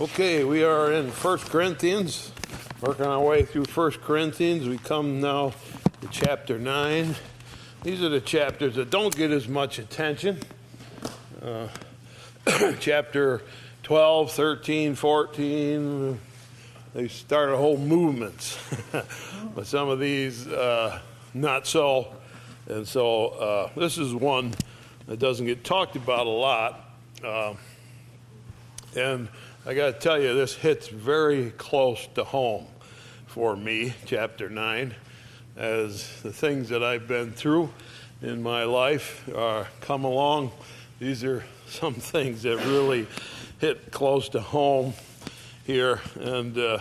Okay, we are in 1 Corinthians, working our way through 1 Corinthians. We come now to chapter 9. These are the chapters that don't get as much attention. Uh, chapter 12, 13, 14, they started whole movements. but some of these, uh, not so. And so uh, this is one that doesn't get talked about a lot. Uh, and I got to tell you, this hits very close to home for me, chapter 9, as the things that I've been through in my life uh, come along. These are some things that really hit close to home here. And uh,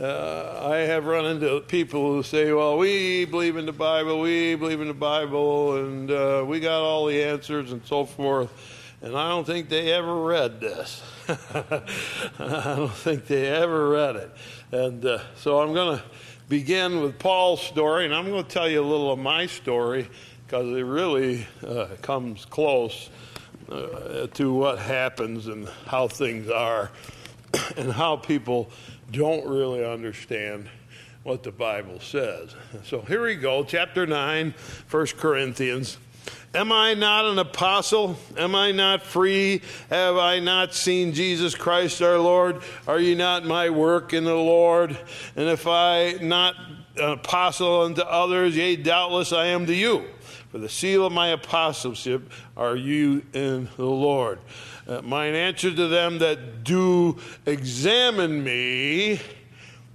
uh, I have run into people who say, well, we believe in the Bible, we believe in the Bible, and uh, we got all the answers and so forth. And I don't think they ever read this. I don't think they ever read it. And uh, so I'm going to begin with Paul's story, and I'm going to tell you a little of my story because it really uh, comes close uh, to what happens and how things are and how people don't really understand what the Bible says. So here we go, chapter 9, 1 Corinthians. Am I not an apostle? Am I not free? Have I not seen Jesus Christ our Lord? Are you not my work in the Lord? And if I not an apostle unto others, yea, doubtless I am to you. For the seal of my apostleship are you in the Lord. Uh, mine answer to them that do examine me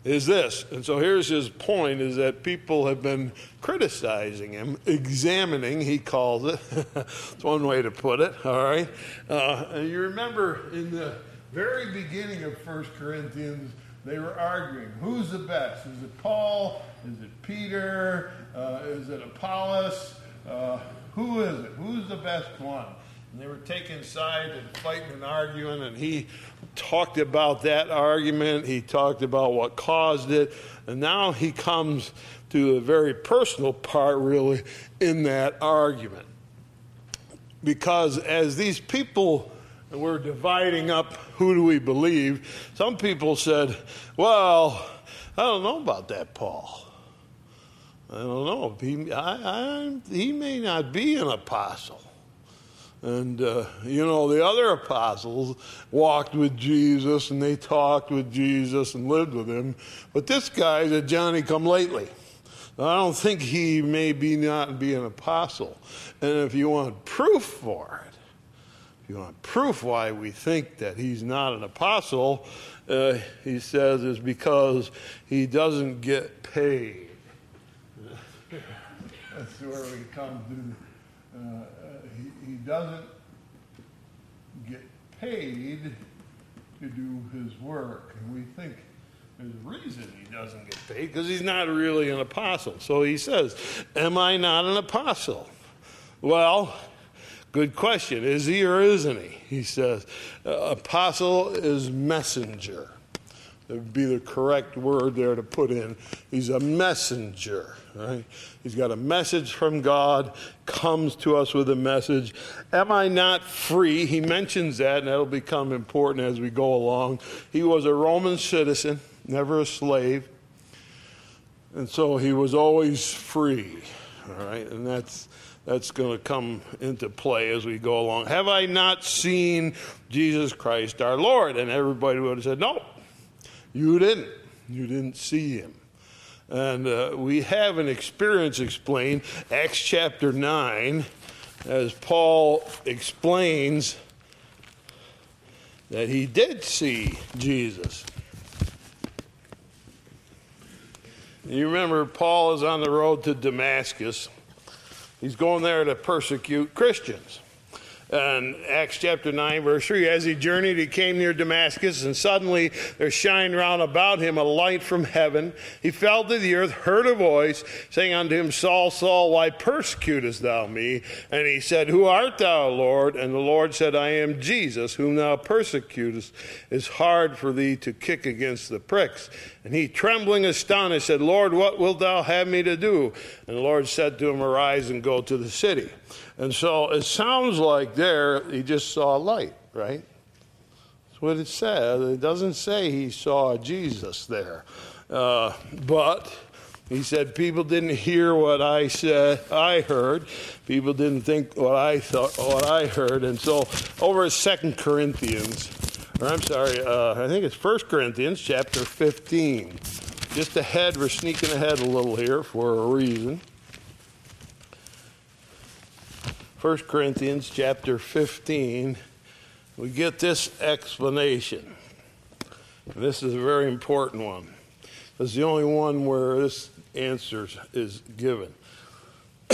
is this. And so here's his point is that people have been criticizing him, examining, he calls it. It's one way to put it, all right? Uh, and you remember in the very beginning of First Corinthians, they were arguing who's the best? Is it Paul? Is it Peter? Uh, is it Apollos? Uh, who is it? Who's the best one? And they were taking sides and fighting and arguing, and he talked about that argument. He talked about what caused it. And now he comes to a very personal part, really, in that argument. Because as these people were dividing up who do we believe, some people said, Well, I don't know about that, Paul. I don't know. He, I, I, he may not be an apostle. And, uh, you know, the other apostles walked with Jesus and they talked with Jesus and lived with him. But this guy's a Johnny come lately. I don't think he may be not be an apostle. And if you want proof for it, if you want proof why we think that he's not an apostle, uh, he says is because he doesn't get paid. That's where we come to. Uh, doesn't get paid to do his work. And we think there's a reason he doesn't get paid because he's not really an apostle. So he says, Am I not an apostle? Well, good question. Is he or isn't he? He says, Apostle is messenger. That would be the correct word there to put in. He's a messenger. Right? He's got a message from God, comes to us with a message. Am I not free? He mentions that, and that'll become important as we go along. He was a Roman citizen, never a slave. And so he was always free. All right? And that's that's going to come into play as we go along. Have I not seen Jesus Christ our Lord? And everybody would have said, No, you didn't. You didn't see him. And uh, we have an experience explained, Acts chapter 9, as Paul explains that he did see Jesus. You remember, Paul is on the road to Damascus. He's going there to persecute Christians. And Acts chapter 9, verse 3 As he journeyed, he came near Damascus, and suddenly there shined round about him a light from heaven. He fell to the earth, heard a voice saying unto him, Saul, Saul, why persecutest thou me? And he said, Who art thou, Lord? And the Lord said, I am Jesus, whom thou persecutest. It's hard for thee to kick against the pricks. And he, trembling, astonished, said, Lord, what wilt thou have me to do? And the Lord said to him, Arise and go to the city. And so it sounds like there he just saw light, right? That's what it says. It doesn't say he saw Jesus there. Uh, but he said, People didn't hear what I said, I heard. People didn't think what I thought, what I heard. And so, over at Second Corinthians, or I'm sorry, uh, I think it's First Corinthians chapter 15. Just ahead, we're sneaking ahead a little here for a reason. 1 Corinthians chapter 15, we get this explanation. This is a very important one. It's the only one where this answer is given.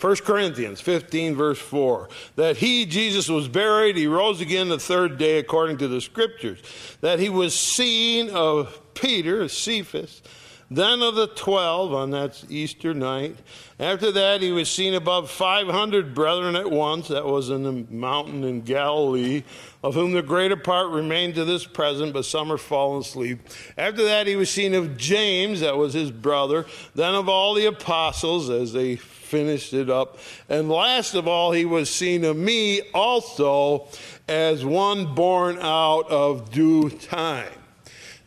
1 Corinthians 15, verse 4. That he, Jesus, was buried, he rose again the third day according to the scriptures. That he was seen of Peter, Cephas, then of the twelve on that Easter night. After that, he was seen above 500 brethren at once. That was in the mountain in Galilee, of whom the greater part remain to this present, but some are fallen asleep. After that, he was seen of James, that was his brother, then of all the apostles as they finished it up. And last of all, he was seen of me also as one born out of due time.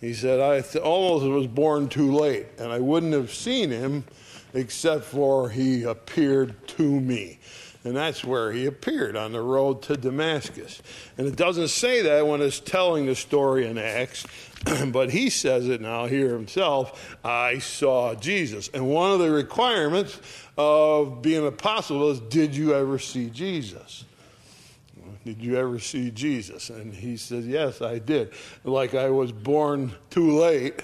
He said, I th- almost was born too late, and I wouldn't have seen him except for he appeared to me. And that's where he appeared on the road to Damascus. And it doesn't say that when it's telling the story in Acts, but he says it now here himself I saw Jesus. And one of the requirements of being an apostle is did you ever see Jesus? Did you ever see Jesus? And he said, Yes, I did. Like I was born too late,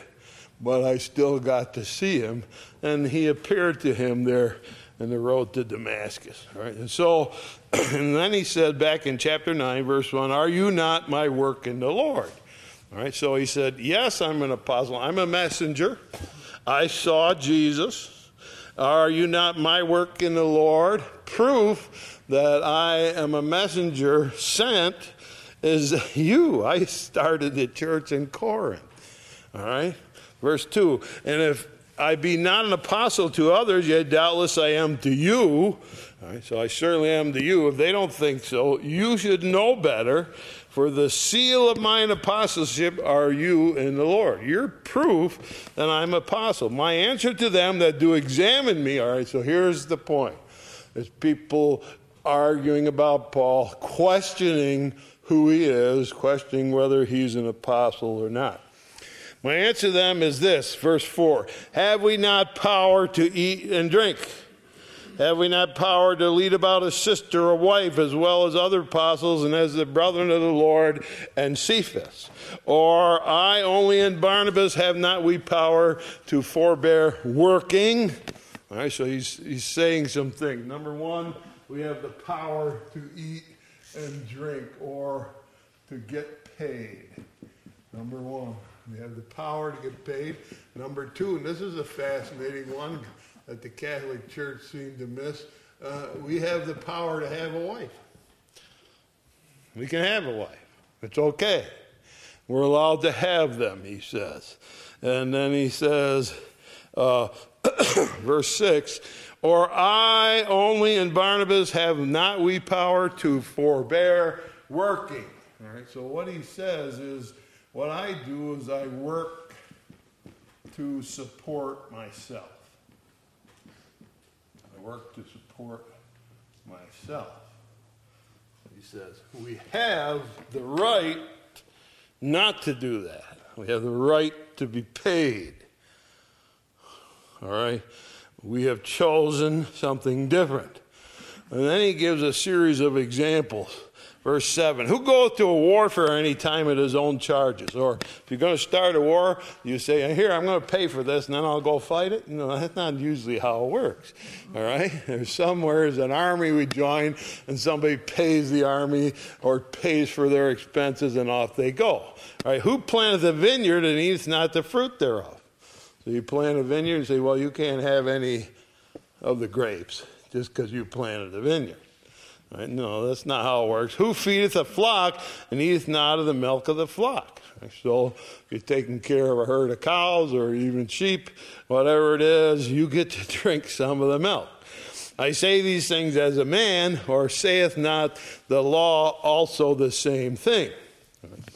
but I still got to see him. And he appeared to him there in the road to Damascus. Right? And so, and then he said back in chapter 9, verse 1, Are you not my work in the Lord? All right, so he said, Yes, I'm an apostle. I'm a messenger. I saw Jesus. Are you not my work in the Lord? Proof that I am a messenger sent is you. I started the church in Corinth. All right? Verse 2 And if I be not an apostle to others, yet doubtless I am to you. All right, so I certainly am to you. If they don't think so, you should know better. For the seal of mine apostleship are you in the Lord. You're proof that I'm apostle. My answer to them that do examine me, all right, so here's the point. There's people arguing about Paul, questioning who he is, questioning whether he's an apostle or not. My answer to them is this, verse 4 Have we not power to eat and drink? Have we not power to lead about a sister or wife as well as other apostles and as the brethren of the Lord and Cephas? Or I only and Barnabas have not we power to forbear working? All right, so he's, he's saying some things. Number one, we have the power to eat and drink or to get paid. Number one, we have the power to get paid. Number two, and this is a fascinating one that the Catholic Church seemed to miss, uh, we have the power to have a wife. We can have a wife. It's okay. We're allowed to have them, he says. And then he says, uh, verse 6 or I only and Barnabas have not we power to forbear working. All right, so what he says is, what I do is I work to support myself. I work to support myself. He says, we have the right not to do that. We have the right to be paid. All right? We have chosen something different. And then he gives a series of examples. Verse 7 Who goeth to a warfare any time at his own charges? Or if you're going to start a war, you say, Here, I'm going to pay for this, and then I'll go fight it. No, that's not usually how it works. All right? There's somewhere there's an army we join, and somebody pays the army or pays for their expenses, and off they go. All right? Who planteth a vineyard and eats not the fruit thereof? So you plant a vineyard and say, well, you can't have any of the grapes just because you planted a vineyard. Right? No, that's not how it works. Who feedeth a flock and eateth not of the milk of the flock? So if you're taking care of a herd of cows or even sheep, whatever it is, you get to drink some of the milk. I say these things as a man, or saith not the law also the same thing?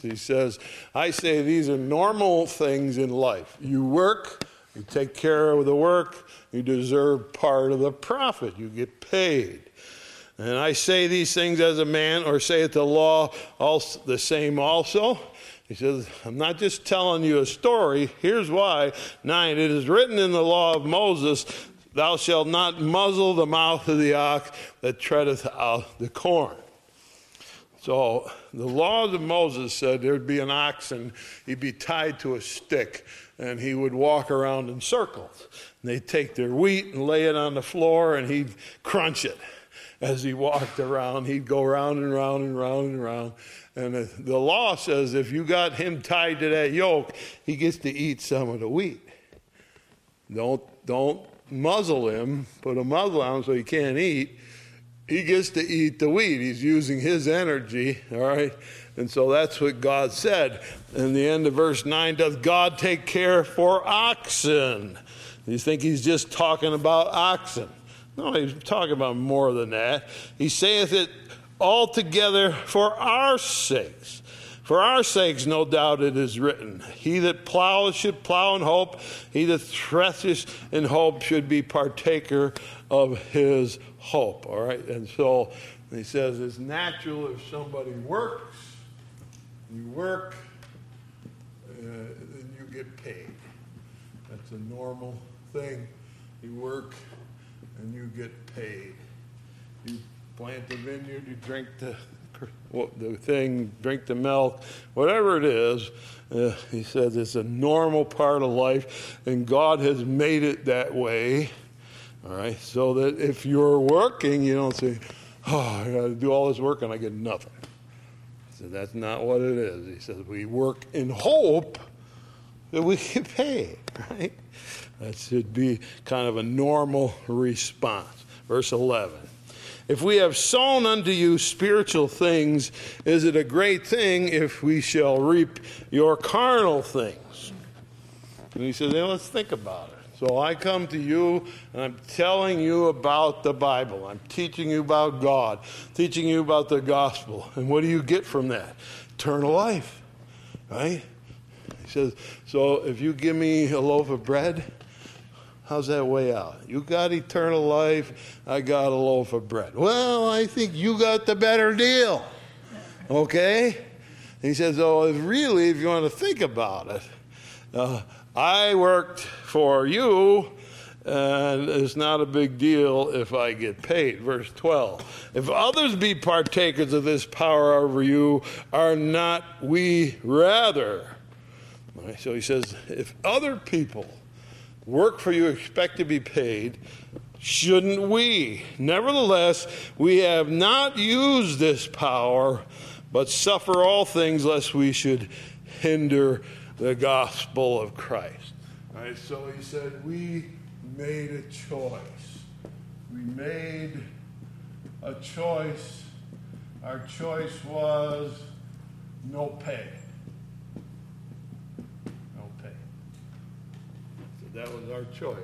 He says, I say these are normal things in life. You work, you take care of the work, you deserve part of the profit, you get paid. And I say these things as a man, or say it the law also, the same also. He says, I'm not just telling you a story. Here's why. Nine, it is written in the law of Moses, Thou shalt not muzzle the mouth of the ox that treadeth out the corn. So the laws of Moses said there'd be an oxen, he'd be tied to a stick, and he would walk around in circles. And they'd take their wheat and lay it on the floor, and he'd crunch it. As he walked around, he'd go round and round and round and round. And the, law says if you got him tied to that yoke, he gets to eat some of the wheat. Don't, don't muzzle him, put a muzzle on him so he can't eat he gets to eat the wheat. He's using his energy, all right? And so that's what God said. In the end of verse 9, does God take care for oxen? You think he's just talking about oxen? No, he's talking about more than that. He saith it altogether for our sakes. For our sakes, no doubt it is written, He that ploweth should plow in hope, he that thresheth in hope should be partaker of his hope. All right? And so he says it's natural if somebody works, you work, uh, you get paid. That's a normal thing. You work and you get paid. You plant the vineyard, you drink the the thing, drink the milk, whatever it is. Uh, he says it's a normal part of life, and God has made it that way. All right, so that if you're working, you don't say, "Oh, I got to do all this work and I get nothing." So that's not what it is. He says we work in hope that we get paid. Right? That should be kind of a normal response. Verse eleven. If we have sown unto you spiritual things, is it a great thing if we shall reap your carnal things? And he says, hey, let's think about it. So I come to you and I'm telling you about the Bible. I'm teaching you about God, teaching you about the gospel. And what do you get from that? Eternal life, right? He says, so if you give me a loaf of bread, how's that way out? You got eternal life, I got a loaf of bread. Well, I think you got the better deal. Okay? He says, oh, really, if you want to think about it, uh, I worked for you, and it's not a big deal if I get paid. Verse 12. If others be partakers of this power over you, are not we rather? Right, so he says, if other people work for you, expect to be paid, shouldn't we? Nevertheless, we have not used this power, but suffer all things lest we should hinder the gospel of Christ. So he said, We made a choice. We made a choice. Our choice was no pay. No pay. So that was our choice.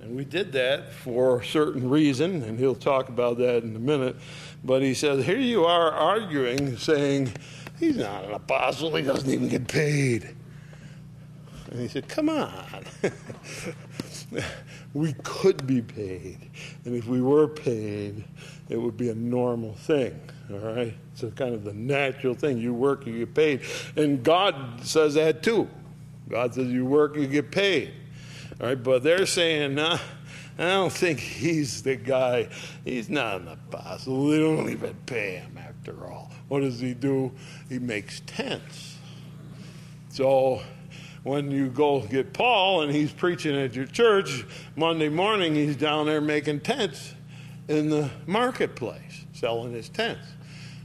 And we did that for a certain reason, and he'll talk about that in a minute. But he says, Here you are arguing, saying, He's not an apostle, he doesn't even get paid. And he said, Come on. we could be paid. And if we were paid, it would be a normal thing. All right? It's kind of the natural thing. You work, you get paid. And God says that too. God says you work, you get paid. All right, but they're saying, nah, I don't think he's the guy. He's not an apostle. They don't even pay him after all. What does he do? He makes tents. So when you go get Paul and he's preaching at your church, Monday morning he's down there making tents in the marketplace, selling his tents.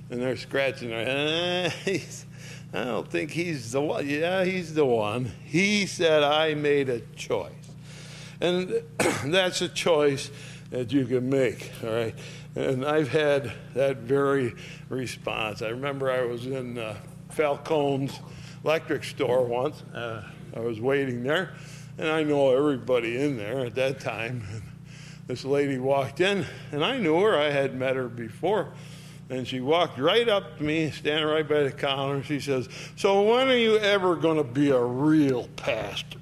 And they're scratching their head. I don't think he's the one. Yeah, he's the one. He said, I made a choice. And that's a choice that you can make, all right? And I've had that very response. I remember I was in uh, Falcone's electric store once. Uh, I was waiting there, and I know everybody in there at that time. this lady walked in, and I knew her. I had met her before. And she walked right up to me, standing right by the counter, and she says, So when are you ever going to be a real pastor?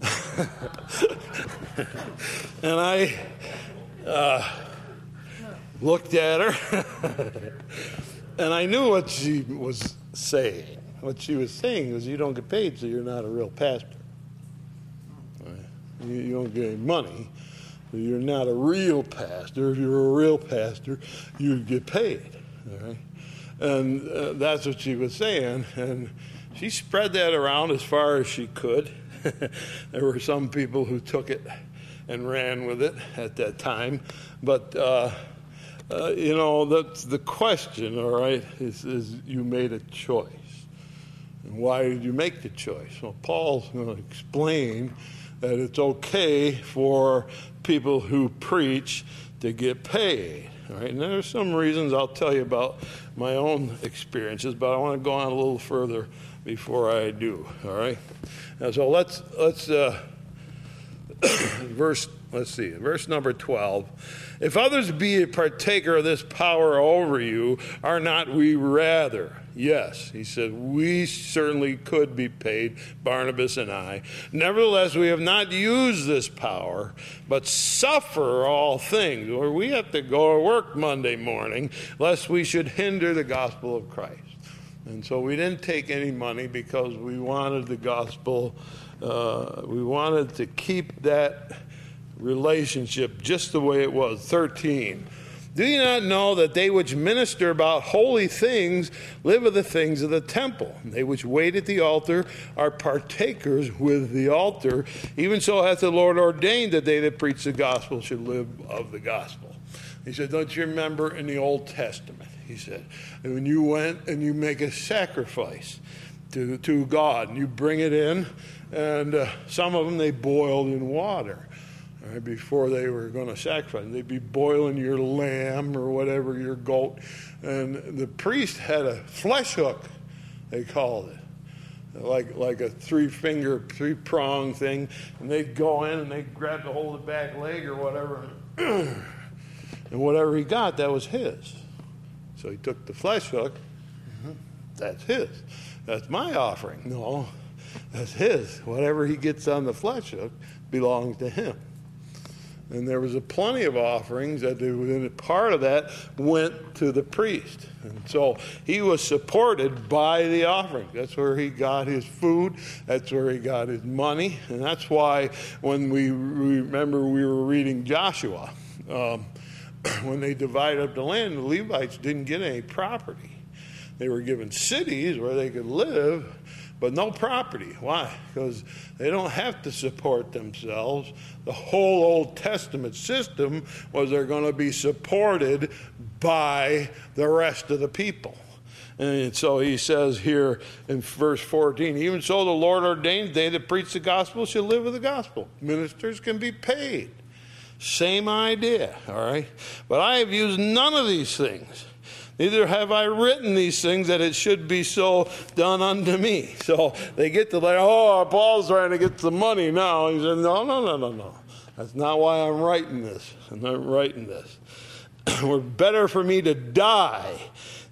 and I uh, looked at her, and I knew what she was saying. What she was saying was, You don't get paid, so you're not a real pastor. You, you don't get any money, so you're not a real pastor. If you're a real pastor, you'd get paid. And uh, that's what she was saying. And she spread that around as far as she could. there were some people who took it and ran with it at that time. But, uh, uh, you know, that's the question, all right, is, is you made a choice. And why did you make the choice? Well, Paul's going to explain that it's okay for people who preach to get paid. All right, and there's some reasons I'll tell you about my own experiences, but I want to go on a little further before I do. All right, and so let's let's uh, verse let's see verse number twelve. If others be a partaker of this power over you, are not we rather? Yes, he said, we certainly could be paid, Barnabas and I. Nevertheless, we have not used this power, but suffer all things. Or we have to go to work Monday morning, lest we should hinder the gospel of Christ. And so we didn't take any money because we wanted the gospel, uh, we wanted to keep that relationship just the way it was. 13. Do you not know that they which minister about holy things live of the things of the temple? They which wait at the altar are partakers with the altar. Even so hath the Lord ordained that they that preach the gospel should live of the gospel. He said, Don't you remember in the Old Testament? He said, when you went and you make a sacrifice to, to God, and you bring it in, and uh, some of them they boiled in water right, before they were going to sacrifice. They'd be boiling your lamb or whatever, your goat. And the priest had a flesh hook, they called it. Like, like a three finger, three prong thing. And they'd go in and they'd grab the hold of the back leg or whatever. and whatever he got, that was his. So he took the flesh hook. Mm-hmm. That's his. That's my offering. No, that's his. Whatever he gets on the flesh hook belongs to him. And there was a plenty of offerings that part of that went to the priest. And so he was supported by the offering. That's where he got his food. That's where he got his money. And that's why when we remember we were reading Joshua, um, when they divided up the land, the Levites didn't get any property. They were given cities where they could live, but no property. Why? Because they don't have to support themselves. The whole Old Testament system was they're going to be supported by the rest of the people. And so he says here in verse 14, even so the Lord ordained they that preach the gospel shall live with the gospel. Ministers can be paid. Same idea, all right? But I have used none of these things Neither have I written these things that it should be so done unto me. So they get to like, oh, Paul's trying to get some money now. He said, no, no, no, no, no. That's not why I'm writing this. I'm not writing this. We're better for me to die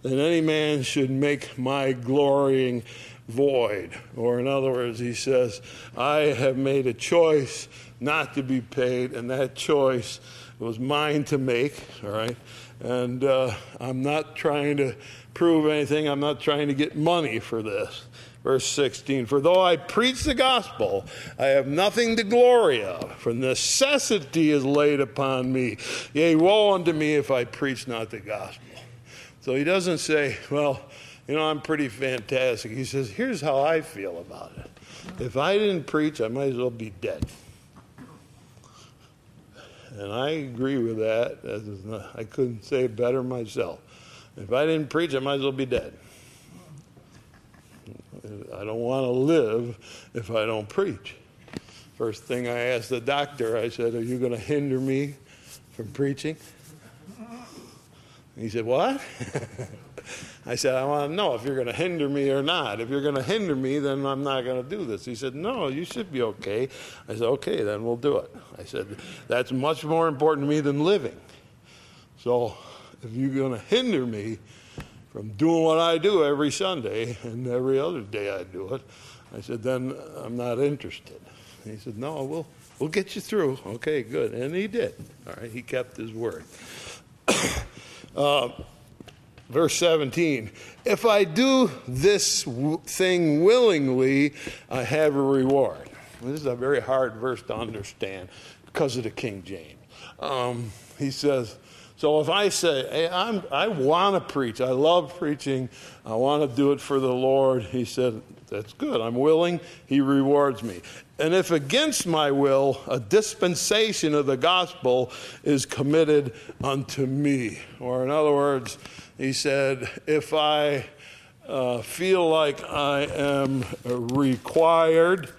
than any man should make my glorying void. Or, in other words, he says, I have made a choice not to be paid, and that choice was mine to make, all right? And uh, I'm not trying to prove anything. I'm not trying to get money for this. Verse 16 For though I preach the gospel, I have nothing to glory of, for necessity is laid upon me. Yea, woe unto me if I preach not the gospel. So he doesn't say, Well, you know, I'm pretty fantastic. He says, Here's how I feel about it. If I didn't preach, I might as well be dead. And I agree with that. I couldn't say it better myself. If I didn't preach, I might as well be dead. I don't want to live if I don't preach. First thing I asked the doctor, I said, Are you going to hinder me from preaching? He said, What? I said, I want to know if you're going to hinder me or not. If you're going to hinder me, then I'm not going to do this. He said, No, you should be okay. I said, Okay, then we'll do it. I said, That's much more important to me than living. So if you're going to hinder me from doing what I do every Sunday and every other day I do it, I said, then I'm not interested. he said, no, we'll, we'll get you through. Okay, good. And he did. All right, he kept his word. uh, verse 17 If I do this thing willingly, I have a reward. This is a very hard verse to understand because of the King James. Um, he says, so if I say, hey, I'm, I want to preach, I love preaching, I want to do it for the Lord, he said, that's good. I'm willing. He rewards me. And if against my will, a dispensation of the gospel is committed unto me. Or, in other words, he said, if I uh, feel like I am required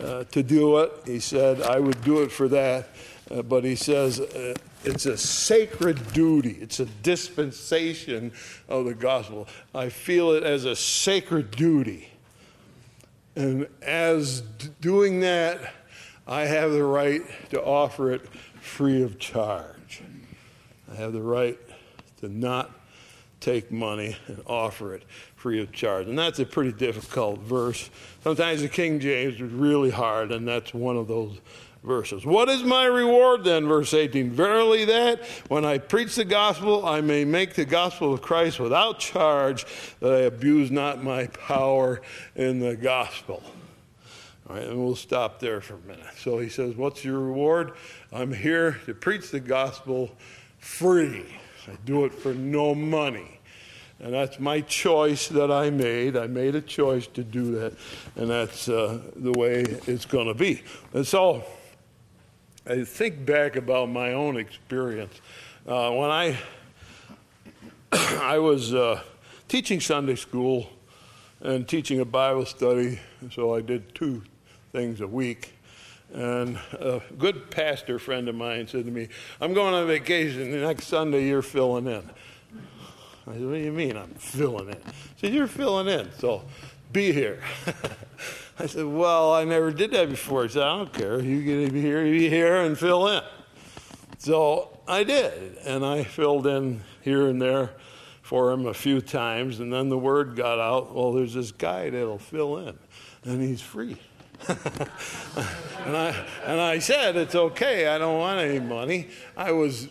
uh, to do it, he said, I would do it for that. Uh, but he says, uh, it's a sacred duty. It's a dispensation of the gospel. I feel it as a sacred duty and as doing that, I have the right to offer it free of charge. I have the right to not take money and offer it free of charge. And that's a pretty difficult verse. Sometimes the King James is really hard, and that's one of those verses. What is my reward then? Verse 18 Verily, that when I preach the gospel, I may make the gospel of Christ without charge, that I abuse not my power in the gospel. All right, and we'll stop there for a minute. So he says, What's your reward? I'm here to preach the gospel free. I do it for no money. And that's my choice that I made. I made a choice to do that, and that's uh, the way it's going to be. And so, I think back about my own experience. Uh, when I I was uh, teaching Sunday school and teaching a Bible study, so I did two things a week. And a good pastor friend of mine said to me, I'm going on vacation. The next Sunday, you're filling in. I said, What do you mean I'm filling in? He said, You're filling in, so be here. I said, Well, I never did that before. He said, I don't care. You get be here, you be here and fill in. So I did, and I filled in here and there for him a few times, and then the word got out well, there's this guy that'll fill in, and he's free. and, I, and I said, It's okay, I don't want any money. I was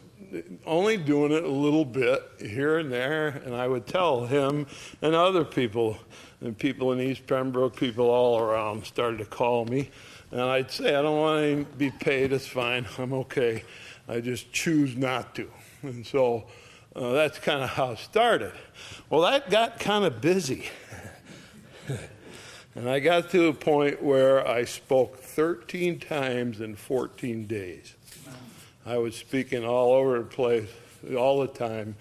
only doing it a little bit here and there, and I would tell him and other people and people in East Pembroke, people all around started to call me. And I'd say, I don't want to be paid, it's fine, I'm okay. I just choose not to. And so uh, that's kind of how it started. Well, that got kind of busy. and I got to a point where I spoke 13 times in 14 days. I was speaking all over the place, all the time,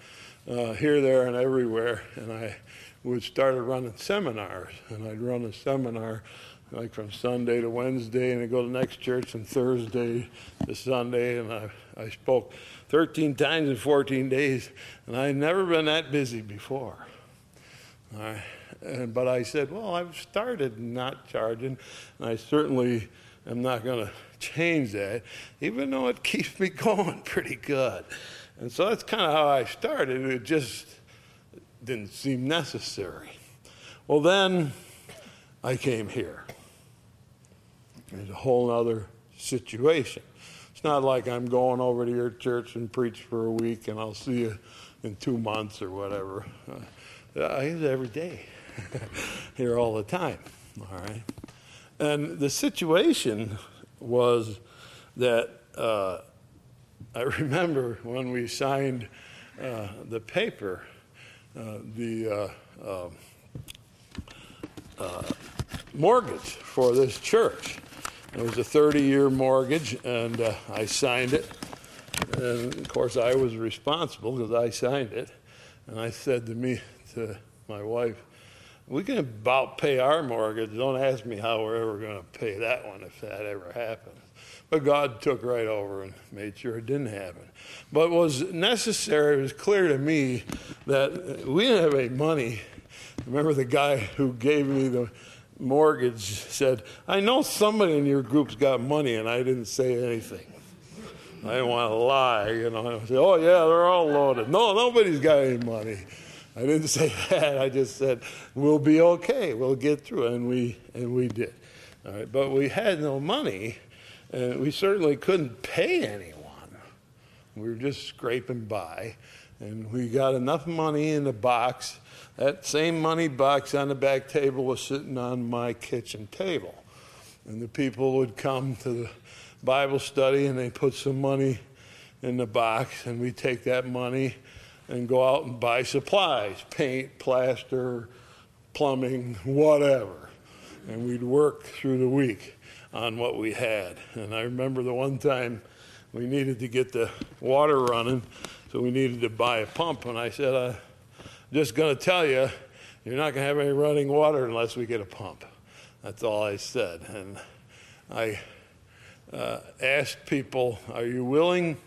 uh, here, there, and everywhere. And I would started running seminars, and I'd run a seminar like from Sunday to Wednesday, and I'd go to the next church on Thursday to Sunday, and I, I spoke 13 times in 14 days, and I'd never been that busy before. All right. And, but I said, well, I've started not charging, and I certainly am not going to change that, even though it keeps me going pretty good. And so that's kind of how I started. It just didn't seem necessary. Well, then I came here. It's a whole other situation. It's not like I'm going over to your church and preach for a week and I'll see you in two months or whatever. Uh, I use every day, here all the time. All right. And the situation was that uh, I remember when we signed uh, the paper uh, the uh, um, uh, mortgage for this church. It was a 30 year mortgage, and uh, I signed it. And of course, I was responsible because I signed it. And I said to me, to my wife, we can about pay our mortgage. Don't ask me how we're ever going to pay that one if that ever happens. But God took right over and made sure it didn't happen. But what was necessary, it was clear to me that we didn't have any money. Remember the guy who gave me the mortgage said, I know somebody in your group's got money, and I didn't say anything. I didn't want to lie, you know. I said, oh, yeah, they're all loaded. No, nobody's got any money. I didn't say that. I just said, we'll be okay. We'll get through. And we, and we did. All right, but we had no money, and we certainly couldn't pay anyone. We were just scraping by, and we got enough money in the box. That same money box on the back table was sitting on my kitchen table. And the people would come to the Bible study and they put some money in the box, and we take that money and go out and buy supplies paint, plaster, plumbing, whatever. And we'd work through the week on what we had. And I remember the one time we needed to get the water running, so we needed to buy a pump. And I said, I'm just going to tell you, you're not going to have any running water unless we get a pump. That's all I said. And I uh, asked people, Are you willing,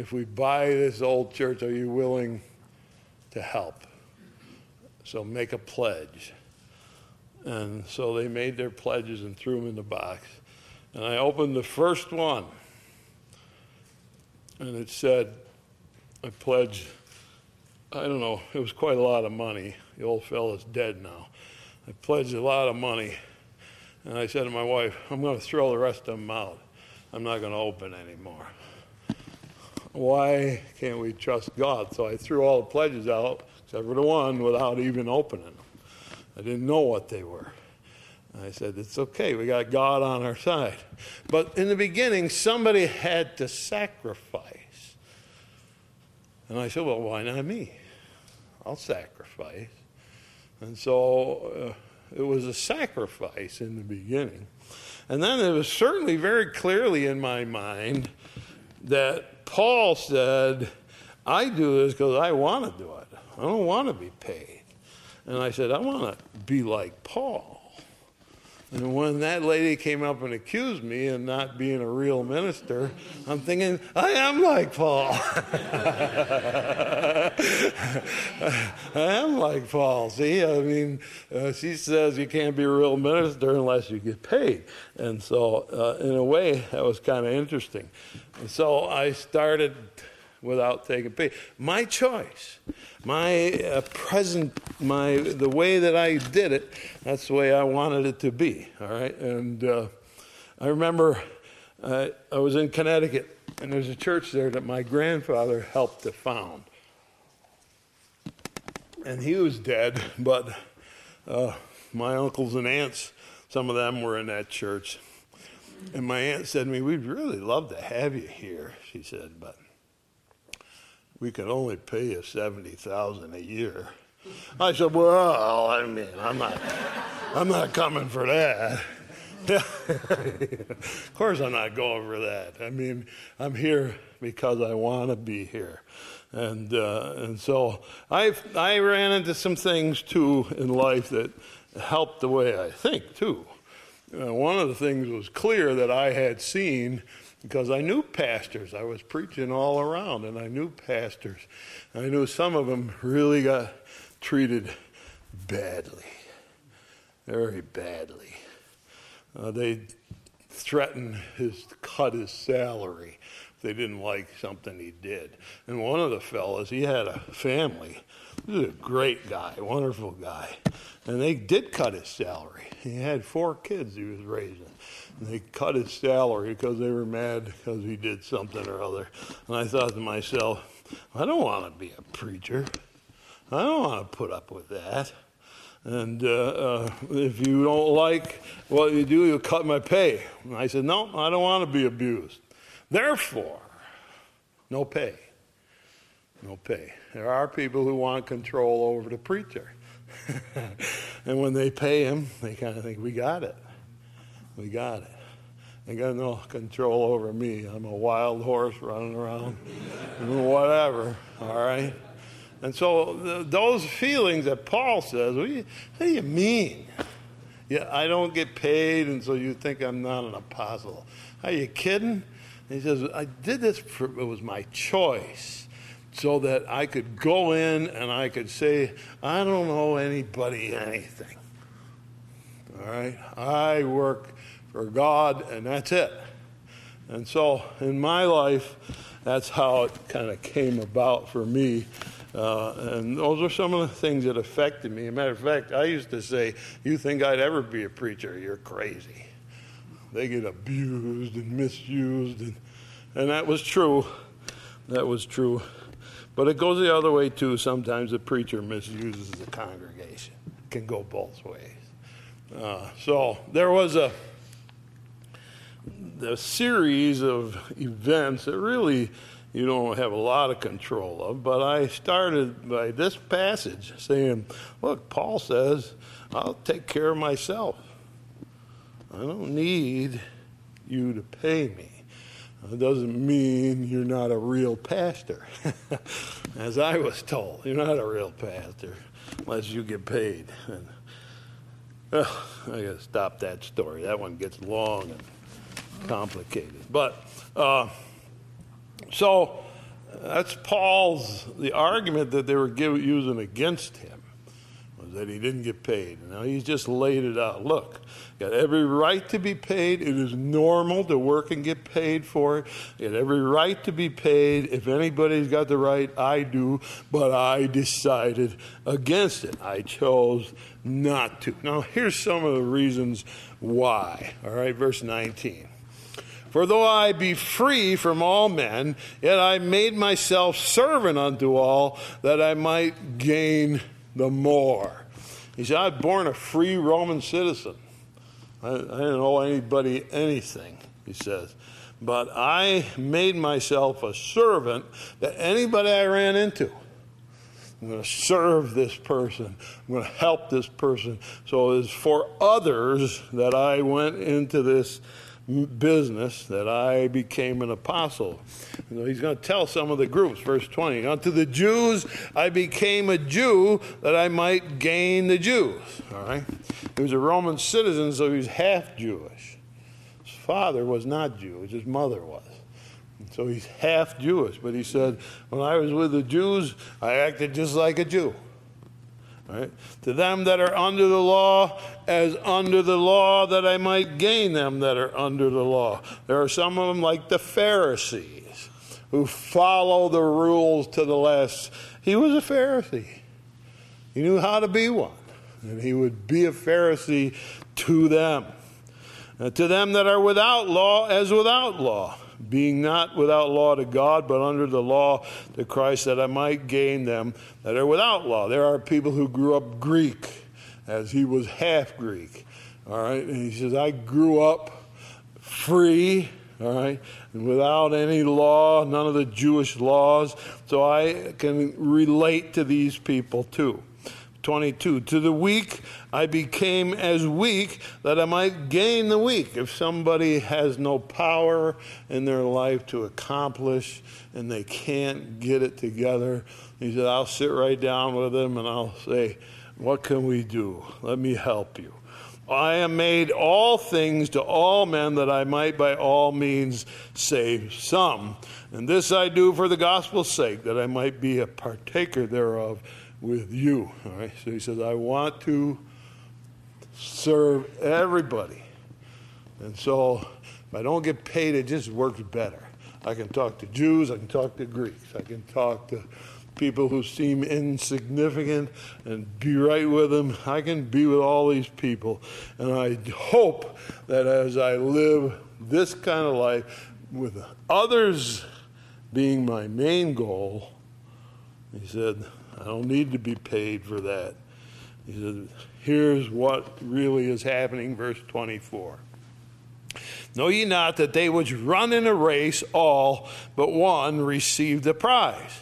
if we buy this old church, are you willing to help? So make a pledge. And so they made their pledges and threw them in the box. And I opened the first one and it said, I pledge, I don't know, it was quite a lot of money. The old fellow's dead now. I pledged a lot of money. And I said to my wife, I'm going to throw the rest of them out. I'm not going to open anymore. Why can't we trust God? So I threw all the pledges out, except for the one, without even opening them. I didn't know what they were. I said, It's okay, we got God on our side. But in the beginning, somebody had to sacrifice. And I said, Well, why not me? I'll sacrifice. And so uh, it was a sacrifice in the beginning. And then it was certainly very clearly in my mind that Paul said, I do this because I want to do it. I don't want to be paid. And I said, I want to be like Paul. And when that lady came up and accused me of not being a real minister, I'm thinking, I am like Paul. I am like Paul. See, I mean, uh, she says you can't be a real minister unless you get paid. And so, uh, in a way, that was kind of interesting. And so I started without taking pay. My choice, my uh, present, my the way that I did it. That's the way I wanted it to be. All right, and uh, I remember uh, I was in Connecticut, and there's a church there that my grandfather helped to found, and he was dead, but uh, my uncles and aunts, some of them were in that church. And my aunt said to me, We'd really love to have you here, she said, but we can only pay you 70000 a year. I said, well, I mean, I'm not, I'm not coming for that. of course, I'm not going for that. I mean, I'm here because I want to be here. And, uh, and so i I ran into some things too in life that helped the way I think too. Uh, one of the things was clear that I had seen because I knew pastors. I was preaching all around, and I knew pastors. I knew some of them really got treated badly, very badly. Uh, they threatened his to cut his salary if they didn't like something he did. And one of the fellows, he had a family. He was a great guy, wonderful guy, and they did cut his salary. He had four kids he was raising And they cut his salary because they were mad because he did something or other. And I thought to myself, I don't want to be a preacher. I don't want to put up with that. And uh, uh, if you don't like what you do, you'll cut my pay. And I said, No, I don't want to be abused. Therefore, no pay. No pay. There are people who want control over the preacher. and when they pay him, they kind of think, We got it. We got it. They got no control over me. I'm a wild horse running around, whatever. All right. And so those feelings that Paul says, what do, you, what do you mean? Yeah, I don't get paid, and so you think I'm not an apostle. Are you kidding? And he says, I did this for, it was my choice so that I could go in and I could say, I don't owe anybody anything. All right? I work for God, and that's it. And so in my life, that's how it kind of came about for me. Uh, and those are some of the things that affected me. As a matter of fact, I used to say, You think I'd ever be a preacher? You're crazy. They get abused and misused. And, and that was true. That was true. But it goes the other way too. Sometimes the preacher misuses the congregation. It can go both ways. Uh, so there was a the series of events that really you don't have a lot of control of. But I started by this passage saying, Look, Paul says, I'll take care of myself. I don't need you to pay me. It doesn't mean you're not a real pastor. As I was told, you're not a real pastor unless you get paid. And, I got to stop that story. That one gets long and complicated. But uh, so that's Paul's the argument that they were give, using against him that he didn't get paid. Now he's just laid it out. Look, got every right to be paid. It is normal to work and get paid for it. You got every right to be paid. If anybody's got the right, I do. But I decided against it. I chose not to. Now here's some of the reasons why. All right, verse 19. For though I be free from all men, yet I made myself servant unto all, that I might gain the more. He said, I was born a free Roman citizen. I, I didn't owe anybody anything, he says. But I made myself a servant that anybody I ran into, I'm going to serve this person. I'm going to help this person. So it's for others that I went into this business that I became an apostle. So he's going to tell some of the groups, verse 20. Unto the Jews I became a Jew that I might gain the Jews. All right? He was a Roman citizen, so he was half Jewish. His father was not Jewish, his mother was. So he's half Jewish. But he said, When I was with the Jews, I acted just like a Jew. Right? To them that are under the law, as under the law, that I might gain them that are under the law. There are some of them like the Pharisees who follow the rules to the last. He was a Pharisee, he knew how to be one, and he would be a Pharisee to them. To them that are without law, as without law being not without law to God, but under the law to Christ, that I might gain them that are without law. There are people who grew up Greek, as he was half Greek. All right, and he says, I grew up free, all right, without any law, none of the Jewish laws, so I can relate to these people too. 22. To the weak I became as weak that I might gain the weak. If somebody has no power in their life to accomplish and they can't get it together, he said, I'll sit right down with them and I'll say, What can we do? Let me help you. I am made all things to all men that I might by all means save some. And this I do for the gospel's sake, that I might be a partaker thereof with you. All right. So he says, I want to serve everybody. And so if I don't get paid, it just works better. I can talk to Jews, I can talk to Greeks, I can talk to people who seem insignificant and be right with them. I can be with all these people. And I hope that as I live this kind of life with others being my main goal, he said, I don't need to be paid for that. He said, here's what really is happening, verse 24. Know ye not that they which run in a race, all but one receive the prize?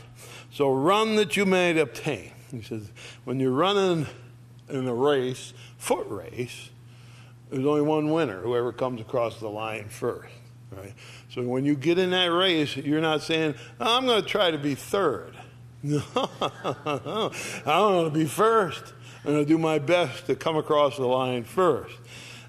So run that you may obtain. He says, when you're running in a race, foot race, there's only one winner, whoever comes across the line first. Right? So when you get in that race, you're not saying, I'm going to try to be third. No, I want to be first. I'm going to do my best to come across the line first.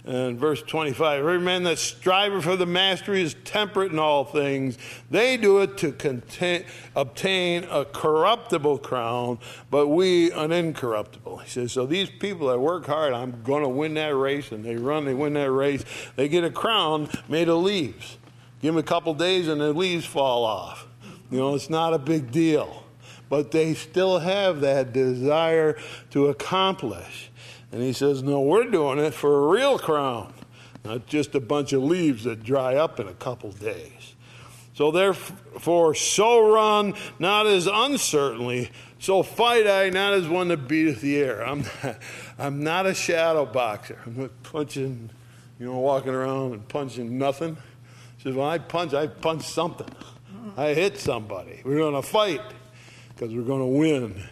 And verse 25 Every man that striveth for the mastery is temperate in all things. They do it to contain, obtain a corruptible crown, but we an incorruptible. He says, So these people that work hard, I'm going to win that race, and they run, they win that race, they get a crown made of leaves. Give them a couple days and the leaves fall off. You know, it's not a big deal. But they still have that desire to accomplish. And he says, No, we're doing it for a real crown, not just a bunch of leaves that dry up in a couple days. So therefore, so run, not as uncertainly, so fight I, not as one that beateth the air. I'm not, I'm not a shadow boxer. I'm not punching, you know, walking around and punching nothing. He says, when I punch, I punch something. I hit somebody. We're going to fight because we're going to win.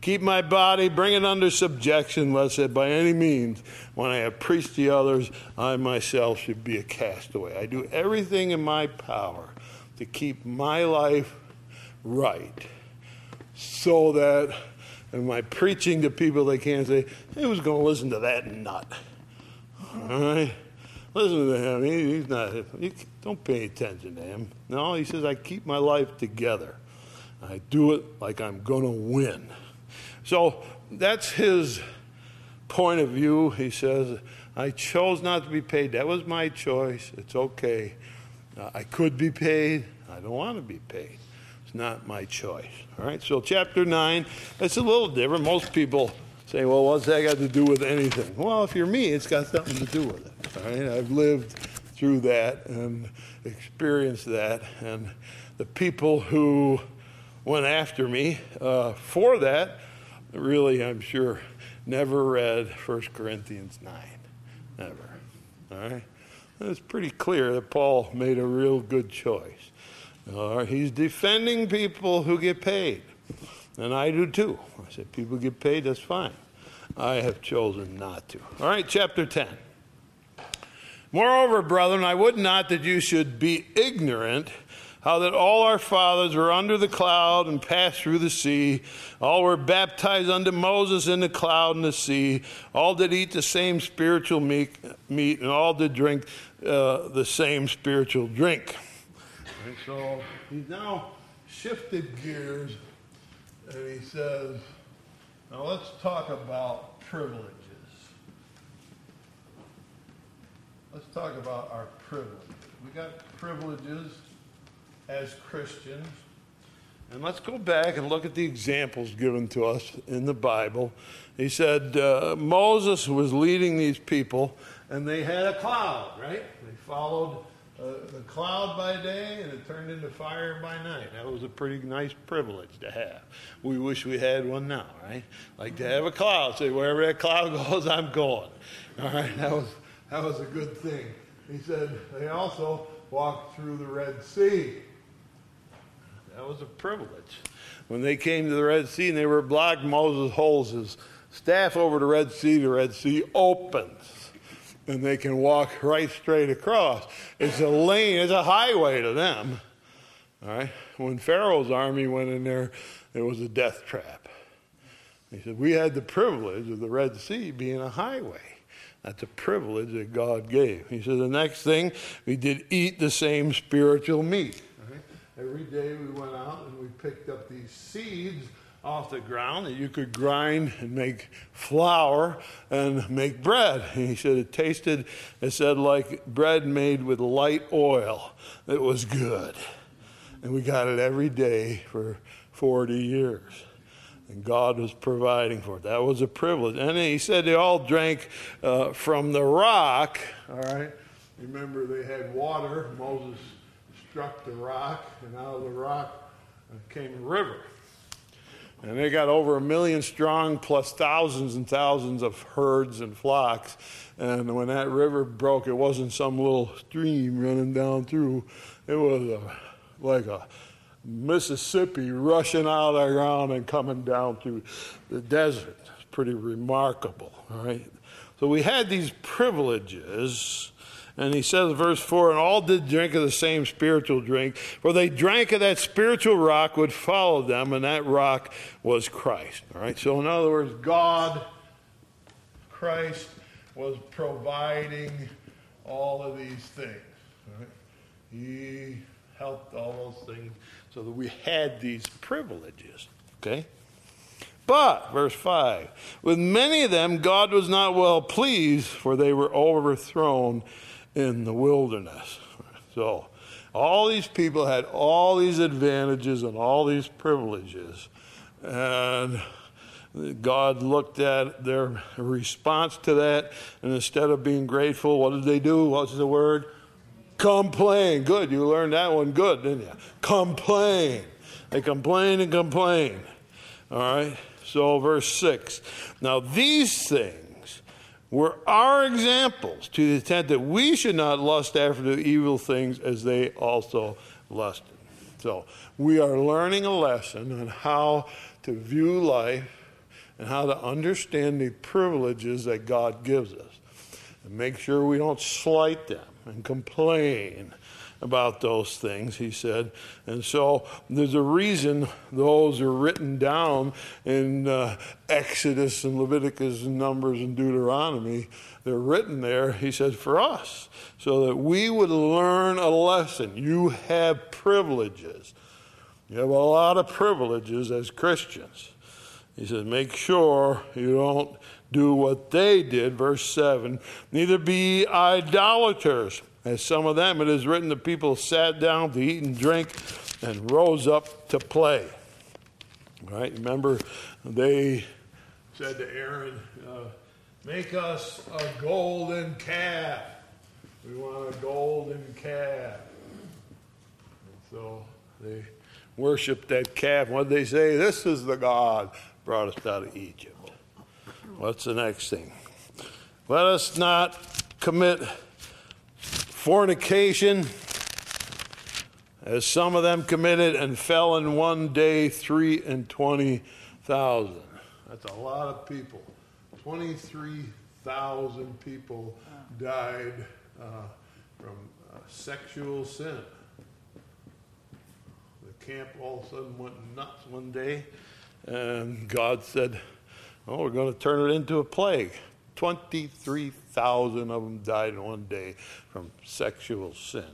Keep my body, bring it under subjection, lest that by any means, when I have preached to others, I myself should be a castaway. I do everything in my power to keep my life right so that in my preaching to people, they can't say, who's going to listen to that nut? All right? Listen to him. He, he's not, you don't pay attention to him. No, he says, I keep my life together. I do it like I'm going to win. So that's his point of view. He says, I chose not to be paid. That was my choice. It's okay. Uh, I could be paid. I don't want to be paid. It's not my choice. All right, so chapter 9, it's a little different. Most people say, well, what's that got to do with anything? Well, if you're me, it's got something to do with it. All right, I've lived through that and experienced that. And the people who went after me uh, for that really, I'm sure, never read 1 Corinthians 9. Never. All right? It's pretty clear that Paul made a real good choice. Uh, he's defending people who get paid. And I do too. I said, people get paid, that's fine. I have chosen not to. All right, chapter 10. Moreover, brethren, I would not that you should be ignorant how that all our fathers were under the cloud and passed through the sea. All were baptized unto Moses in the cloud and the sea. All did eat the same spiritual meat, meat and all did drink uh, the same spiritual drink. And so he's now shifted gears and he says, now let's talk about privileges. Let's talk about our privileges. We got privileges as Christians. And let's go back and look at the examples given to us in the Bible. He said uh, Moses was leading these people, and they had a cloud, right? They followed uh, the cloud by day, and it turned into fire by night. That was a pretty nice privilege to have. We wish we had one now, right? Like to have a cloud. Say, wherever that cloud goes, I'm going. All right, that was, that was a good thing. He said they also walked through the Red Sea. That was a privilege. When they came to the Red Sea and they were blocked, Moses holds his staff over the Red Sea. The Red Sea opens and they can walk right straight across. It's a lane, it's a highway to them. All right? When Pharaoh's army went in there, it was a death trap. He said, We had the privilege of the Red Sea being a highway. That's a privilege that God gave. He said, The next thing, we did eat the same spiritual meat. Every day we went out and we picked up these seeds off the ground that you could grind and make flour and make bread. And he said it tasted, it said, like bread made with light oil. It was good. And we got it every day for 40 years. And God was providing for it. That was a privilege. And he said they all drank uh, from the rock. All right. Remember, they had water. Moses struck the rock, and out of the rock came a river. And they got over a million strong, plus thousands and thousands of herds and flocks. And when that river broke, it wasn't some little stream running down through. It was a, like a Mississippi rushing out of the ground and coming down through the desert. It's pretty remarkable, right? So we had these privileges and he says, verse 4 And all did drink of the same spiritual drink, for they drank of that spiritual rock which followed them, and that rock was Christ. All right, so in other words, God, Christ, was providing all of these things. Right? He helped all those things so that we had these privileges. Okay? But, verse 5, with many of them God was not well pleased, for they were overthrown in the wilderness. So All these people had all these advantages and all these privileges. And God looked at their response to that, and instead of being grateful, what did they do? What's the word? Complain. Good, you learned that one good, didn't you? Complain. They complain and complain. All right? So, verse 6. Now, these things were our examples to the intent that we should not lust after the evil things as they also lusted. So, we are learning a lesson on how to view life and how to understand the privileges that God gives us and make sure we don't slight them and complain about those things, he said. And so there's a reason those are written down in uh, Exodus and Leviticus and Numbers and Deuteronomy. They're written there, he said, for us, so that we would learn a lesson. You have privileges. You have a lot of privileges as Christians. He says, make sure you don't do what they did. Verse 7 Neither be idolaters as some of them, it is written, the people sat down to eat and drink and rose up to play. Right? Remember, they said to Aaron, uh, Make us a golden calf. We want a golden calf. And so they worshiped that calf. What did they say? This is the God brought us out of Egypt. What's the next thing? Let us not commit fornication, as some of them committed and fell in one day, three and twenty thousand. That's a lot of people. 23,000 people died uh, from uh, sexual sin. The camp all of a sudden went nuts one day, and God said, Oh, we're going to turn it into a plague. 23,000 of them died in one day from sexual sins.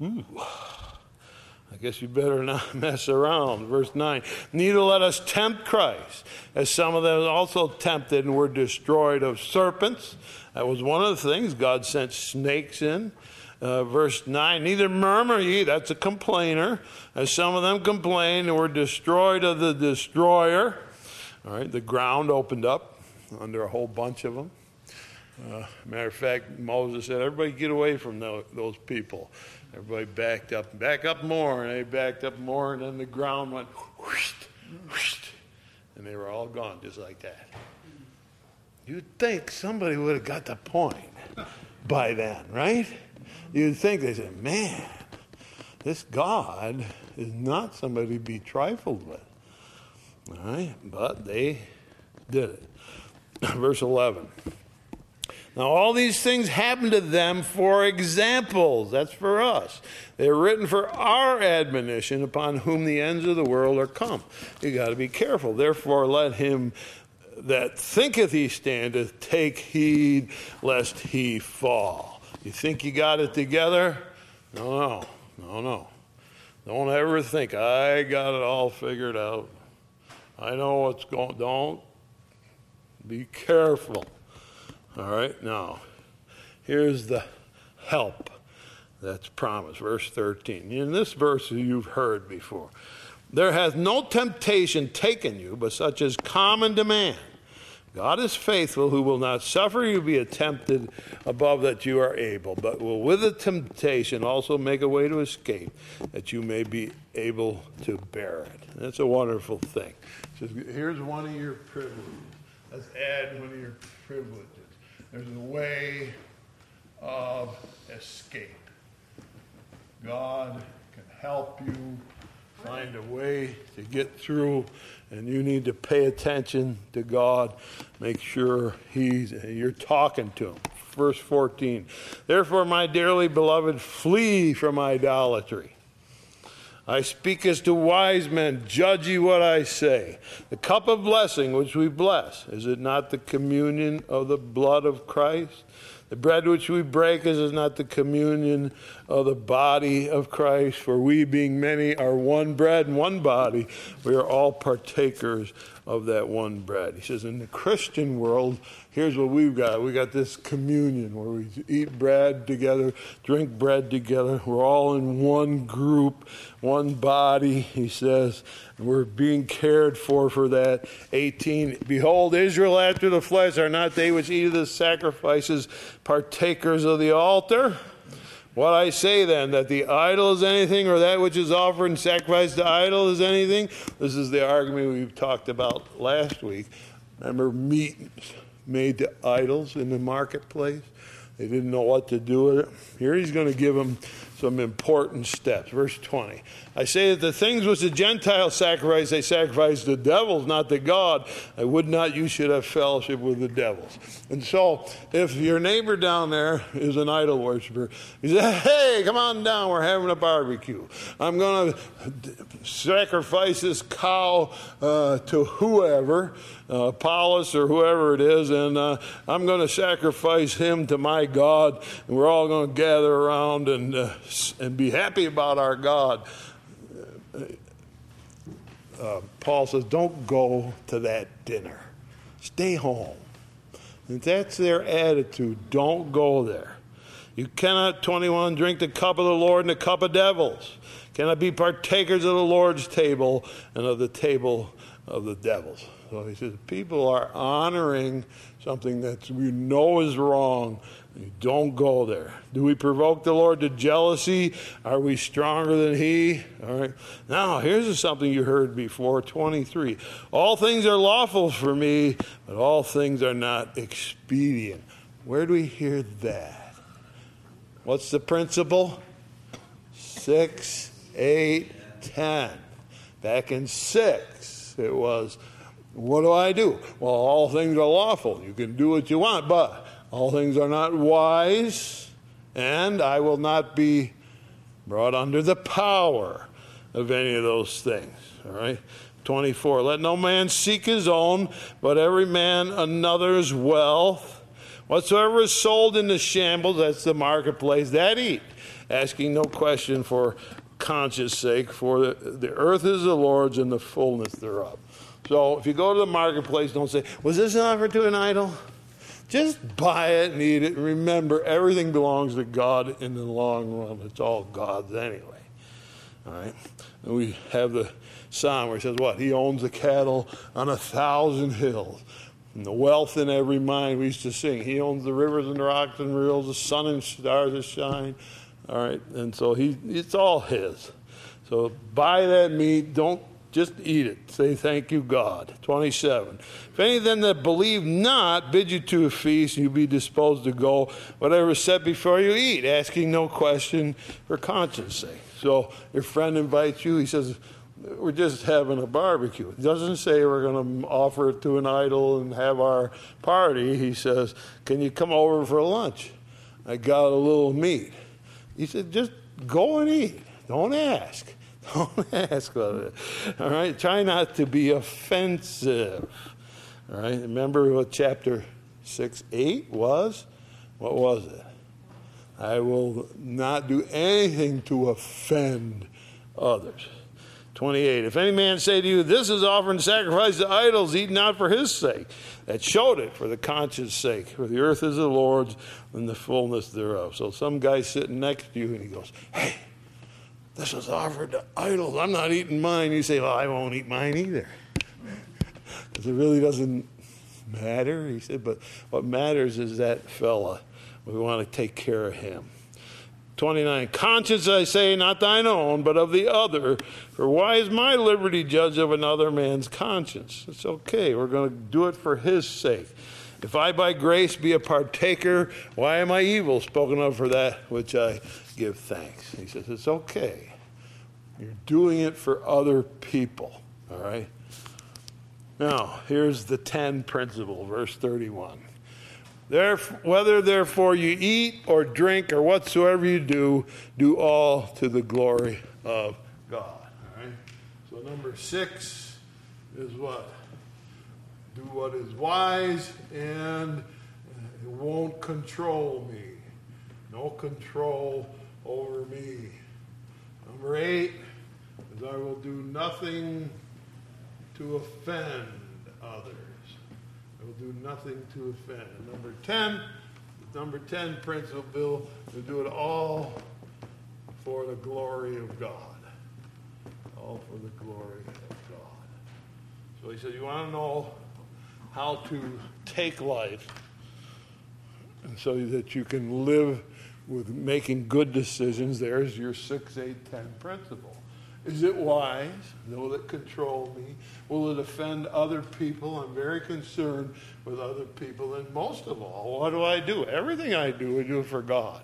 Ooh. I guess you better not mess around. Verse 9 Neither let us tempt Christ, as some of them also tempted and were destroyed of serpents. That was one of the things. God sent snakes in. Uh, verse 9 Neither murmur ye, that's a complainer, as some of them complained and were destroyed of the destroyer. All right, the ground opened up under a whole bunch of them. Uh, matter of fact, Moses said, Everybody get away from those people. Everybody backed up, back up more, and they backed up more, and then the ground went whoosh, whoosh, and they were all gone just like that. You'd think somebody would have got the point by then, right? You'd think they said, Man, this God is not somebody to be trifled with. All right? But they did it. Verse 11. Now, all these things happened to them for examples. That's for us. They're written for our admonition upon whom the ends of the world are come. You got to be careful. Therefore, let him that thinketh he standeth take heed lest he fall. You think you got it together? No, no, no, no. Don't ever think I got it all figured out. I know what's going. Don't be careful. All right, now, here's the help that's promised. Verse 13. In this verse, you've heard before. There hath no temptation taken you, but such as common to man. God is faithful, who will not suffer you be tempted above that you are able, but will with the temptation also make a way to escape, that you may be able to bear it. That's a wonderful thing. Here's one of your privileges. Let's add one of your privileges. There's a way of escape. God can help you find a way to get through, and you need to pay attention to God. Make sure He's you're talking to Him. Verse 14. Therefore, my dearly beloved, flee from idolatry. I speak as to wise men, judge ye what I say. The cup of blessing which we bless, is it not the communion of the blood of Christ? The bread which we break, is it not the communion of the body of Christ? For we, being many, are one bread and one body. We are all partakers of that one bread. He says, in the Christian world, here's what we've got. We got this communion where we eat bread together, drink bread together. We're all in one group, one body, he says. We're being cared for for that. 18, behold, Israel after the flesh are not they which eat of the sacrifices partakers of the altar? What I say then, that the idol is anything, or that which is offered and sacrificed to idol is anything? This is the argument we talked about last week. Remember meat made to idols in the marketplace? They didn't know what to do with it. Here he's going to give them some important steps. Verse 20. I say that the things which the Gentiles sacrifice, they sacrifice the devils, not the God. I would not you should have fellowship with the devils. And so, if your neighbor down there is an idol worshiper, he says, Hey, come on down, we're having a barbecue. I'm going to sacrifice this cow uh, to whoever, uh, Apollos or whoever it is, and uh, I'm going to sacrifice him to my God, and we're all going to gather around and, and be happy about our God uh, Paul says, don't go to that dinner. Stay home. And that's their attitude. Don't go there. You cannot, 21, drink the cup of the Lord and the cup of devils. Cannot be partakers of the Lord's table and of the table of the devils. So he says, people are honoring something that we know is wrong don't go there. Do we provoke the Lord to jealousy? Are we stronger than He? All right. Now, here's something you heard before 23. All things are lawful for me, but all things are not expedient. Where do we hear that? What's the principle? Six, eight, ten. Back in six, it was, what do I do? Well, all things are lawful. You can do what you want, but all things are not wise, and I will not be brought under the power of any of those things. All right? 24. Let no man seek his own, but every man another's wealth. Whatsoever is sold in the shambles, that's the marketplace, that eat, asking no question for conscience sake, for the, the earth is the Lord's and the fullness thereof. So if you go to the marketplace, don't say, Was this offered to an idol? Just buy it and eat it. And remember, everything belongs to God in the long run. It's all God's anyway. All right? And we have the psalm where it says, What? He owns the cattle on a thousand hills. And the wealth in every mine we used to sing. He owns the rivers and the rocks and rills, the sun and stars that shine. All right, and so he it's all his. So buy that meat. Don't just eat it. Say, Thank you, God. 27. If any of them that believe not bid you to a feast, you be disposed to go, whatever is set before you, eat, asking no question for conscience sake. So your friend invites you, he says, we're just having a barbecue. He doesn't say we're going to offer it to an idol and have our party. He says, Can you come over for lunch? I got a little meat. He said, Just go and eat. Don't ask. Don't ask about it. All right? Try not to be offensive. All right? Remember what chapter 6 8 was? What was it? I will not do anything to offend others. 28. If any man say to you, This is offering sacrifice to idols, eat not for his sake. That showed it for the conscience sake. For the earth is the Lord's and the fullness thereof. So some guy sitting next to you and he goes, Hey, this was offered to idols. I'm not eating mine. You say, Well, I won't eat mine either. Because it really doesn't matter. He said, But what matters is that fella. We want to take care of him. 29. Conscience, I say, not thine own, but of the other. For why is my liberty judged of another man's conscience? It's okay. We're going to do it for his sake. If I by grace be a partaker, why am I evil spoken of for that which I give thanks? He says, It's okay. You're doing it for other people. All right? Now, here's the 10 principle, verse 31. whether therefore you eat or drink or whatsoever you do, do all to the glory of God. All right? So, number six is what? Do what is wise, and uh, it won't control me. No control over me. Number eight is I will do nothing to offend others. I will do nothing to offend. Number 10, number 10 principle, to do it all for the glory of God. All for the glory of God. So he said, You want to know how to take life so that you can live with making good decisions. There's your 6, 8, 10 principle. Is it wise? Will it control me? Will it offend other people? I'm very concerned with other people. And most of all, what do I do? Everything I do, I do it for God.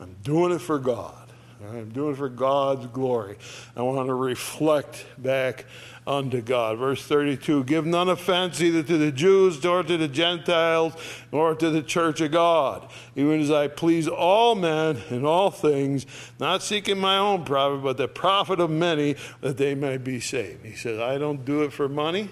I'm doing it for God. I'm doing it for God's glory. I want to reflect back unto God. Verse 32 Give none offense either to the Jews, nor to the Gentiles, nor to the church of God, even as I please all men in all things, not seeking my own profit, but the profit of many, that they may be saved. He says, I don't do it for money.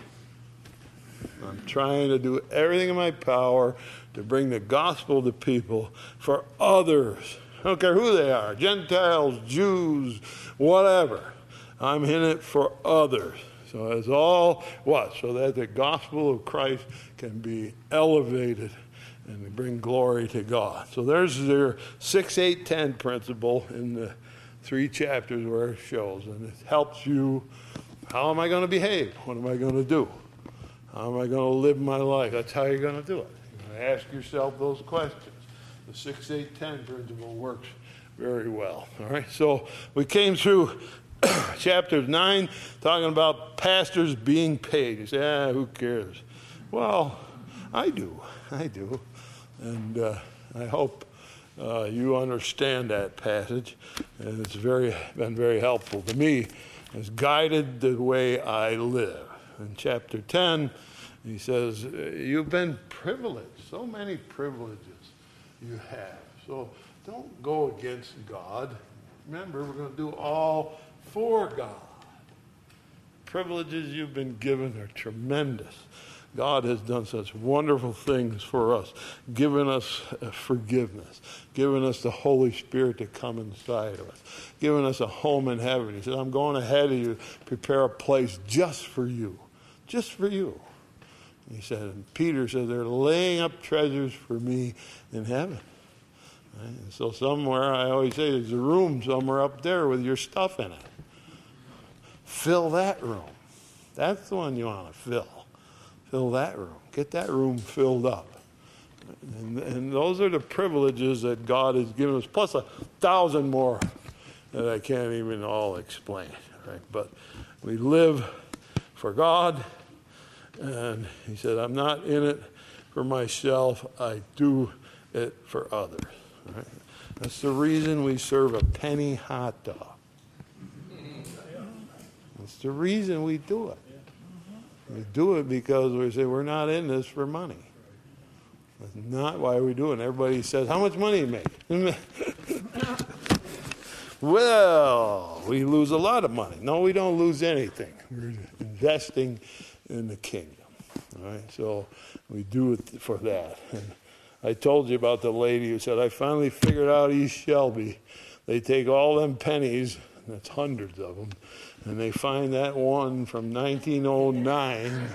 I'm trying to do everything in my power to bring the gospel to people for others. I don't care who they are Gentiles, Jews, whatever. I'm in it for others. So it's all what? So that the gospel of Christ can be elevated and bring glory to God. So there's their 6, 8, 10 principle in the three chapters where it shows. And it helps you how am I going to behave? What am I going to do? How am I going to live my life? That's how you're going to do it. You're going to ask yourself those questions. The 6, 8, 10 principle works very well. All right, so we came through chapter 9, talking about pastors being paid. You say, ah, who cares? Well, I do. I do. And uh, I hope uh, you understand that passage. And it's very, been very helpful to me. It's guided the way I live. In chapter 10, he says, You've been privileged, so many privileges you have. So don't go against God. Remember, we're going to do all for God. Privileges you've been given are tremendous. God has done such wonderful things for us, given us uh, forgiveness, given us the Holy Spirit to come inside of us, given us a home in heaven. He said, I'm going ahead of you, prepare a place just for you, just for you. He said, and Peter said, they're laying up treasures for me in heaven. Right? And so somewhere, I always say, there's a room somewhere up there with your stuff in it. Fill that room. That's the one you want to fill. Fill that room. Get that room filled up. And, and those are the privileges that God has given us, plus a thousand more that I can't even all explain. Right? But we live for God. And he said, I'm not in it for myself, I do it for others. Right? That's the reason we serve a penny hot dog. That's the reason we do it. We do it because we say we're not in this for money. That's not why we do it. Everybody says, How much money you make? well, we lose a lot of money. No, we don't lose anything. We're investing in the kingdom. All right, so we do it for that. And I told you about the lady who said, I finally figured out East Shelby. They take all them pennies, that's hundreds of them, and they find that one from 1909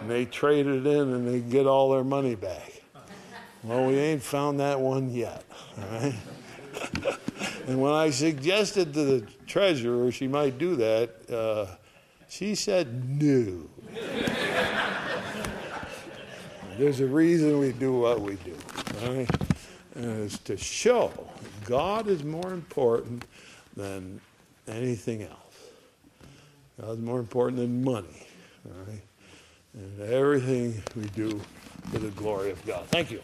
and they trade it in and they get all their money back. Well, we ain't found that one yet. All right? and when I suggested to the treasurer she might do that, uh, she said no. There's a reason we do what we do. Right? It's to show God is more important than anything else. God's more important than money. Right? And everything we do for the glory of God. Thank you.